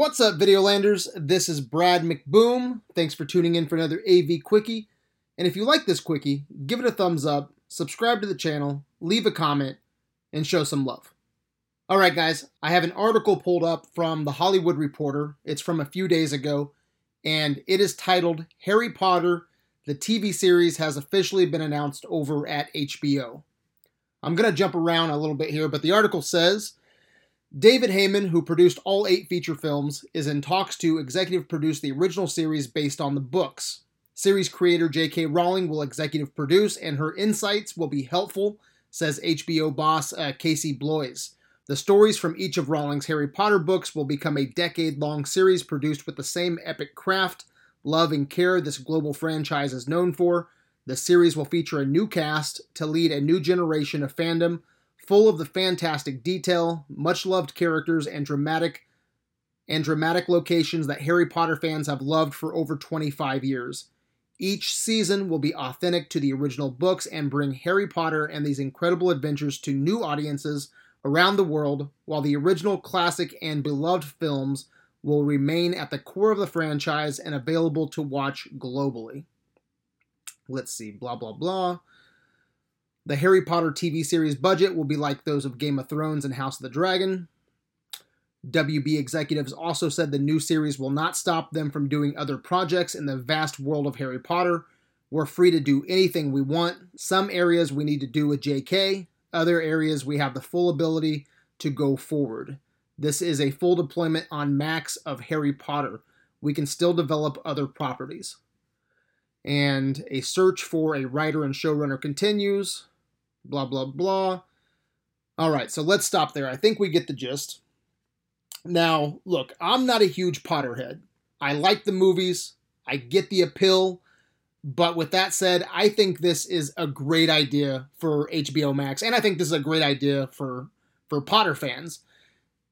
What's up, Videolanders? This is Brad McBoom. Thanks for tuning in for another AV Quickie. And if you like this Quickie, give it a thumbs up, subscribe to the channel, leave a comment, and show some love. All right, guys, I have an article pulled up from The Hollywood Reporter. It's from a few days ago, and it is titled Harry Potter, the TV series has officially been announced over at HBO. I'm going to jump around a little bit here, but the article says David Heyman, who produced all eight feature films, is in talks to executive produce the original series based on the books. Series creator J.K. Rowling will executive produce, and her insights will be helpful, says HBO boss uh, Casey Bloys. The stories from each of Rowling's Harry Potter books will become a decade long series produced with the same epic craft, love, and care this global franchise is known for. The series will feature a new cast to lead a new generation of fandom full of the fantastic detail, much loved characters, and dramatic and dramatic locations that Harry Potter fans have loved for over 25 years. Each season will be authentic to the original books and bring Harry Potter and these incredible adventures to new audiences around the world, while the original classic and beloved films will remain at the core of the franchise and available to watch globally. Let's see, blah, blah, blah. The Harry Potter TV series budget will be like those of Game of Thrones and House of the Dragon. WB executives also said the new series will not stop them from doing other projects in the vast world of Harry Potter. We're free to do anything we want. Some areas we need to do with JK, other areas we have the full ability to go forward. This is a full deployment on max of Harry Potter. We can still develop other properties. And a search for a writer and showrunner continues blah, blah, blah. All right, so let's stop there. I think we get the gist. Now, look, I'm not a huge Potterhead. I like the movies, I get the appeal, but with that said, I think this is a great idea for HBO Max, and I think this is a great idea for for Potter fans.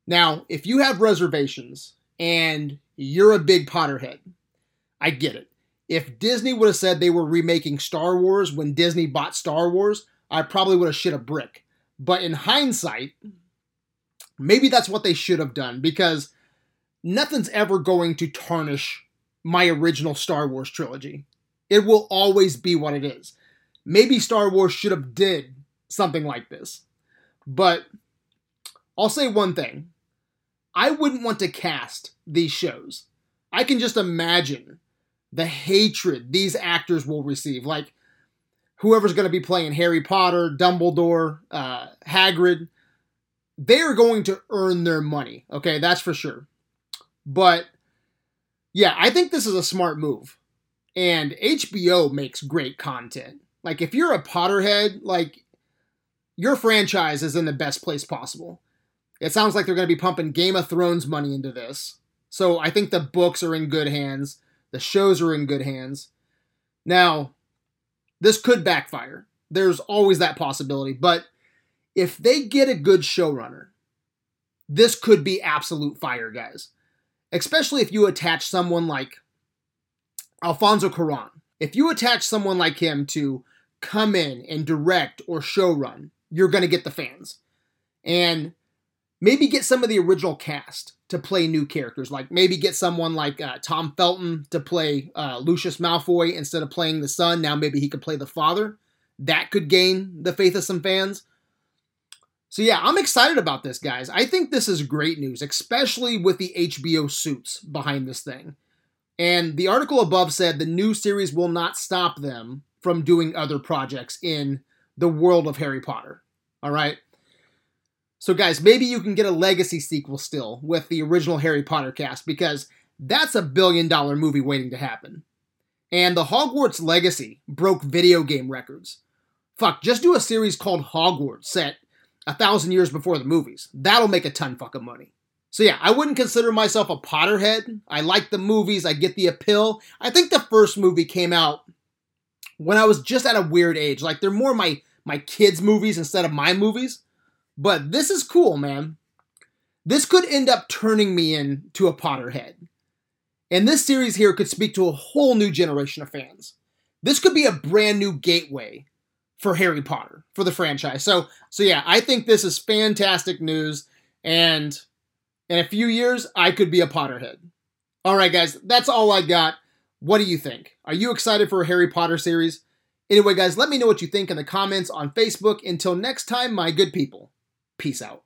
Now, if you have reservations and you're a big Potterhead, I get it. If Disney would have said they were remaking Star Wars when Disney bought Star Wars, I probably would have shit a brick. But in hindsight, maybe that's what they should have done because nothing's ever going to tarnish my original Star Wars trilogy. It will always be what it is. Maybe Star Wars should have did something like this. But I'll say one thing. I wouldn't want to cast these shows. I can just imagine the hatred these actors will receive. Like whoever's going to be playing Harry Potter, Dumbledore, uh, Hagrid, they are going to earn their money. Okay, that's for sure. But yeah, I think this is a smart move. And HBO makes great content. Like, if you're a Potterhead, like, your franchise is in the best place possible. It sounds like they're going to be pumping Game of Thrones money into this. So I think the books are in good hands. The shows are in good hands. Now, this could backfire. There's always that possibility. But if they get a good showrunner, this could be absolute fire, guys. Especially if you attach someone like Alfonso Cuarón. If you attach someone like him to come in and direct or showrun, you're going to get the fans. And maybe get some of the original cast to play new characters. Like maybe get someone like uh, Tom Felton to play uh, Lucius Malfoy instead of playing the son. Now maybe he could play the father. That could gain the faith of some fans. So yeah, I'm excited about this, guys. I think this is great news, especially with the HBO suits behind this thing. And the article above said the new series will not stop them from doing other projects in the world of Harry Potter. All right. So, guys, maybe you can get a legacy sequel still with the original Harry Potter cast because that's a billion dollar movie waiting to happen. And the Hogwarts Legacy broke video game records. Fuck, just do a series called Hogwarts set a thousand years before the movies. That'll make a ton fucking money. So yeah, I wouldn't consider myself a Potterhead. I like the movies, I get the appeal. I think the first movie came out when I was just at a weird age. Like they're more my my kids' movies instead of my movies. But this is cool, man. This could end up turning me into a Potterhead. And this series here could speak to a whole new generation of fans. This could be a brand new gateway for Harry Potter, for the franchise. So, so yeah, I think this is fantastic news. And In a few years, I could be a Potterhead. All right, guys, that's all I got. What do you think? Are you excited for a Harry Potter series? Anyway, guys, let me know what you think in the comments on Facebook. Until next time, my good people, peace out.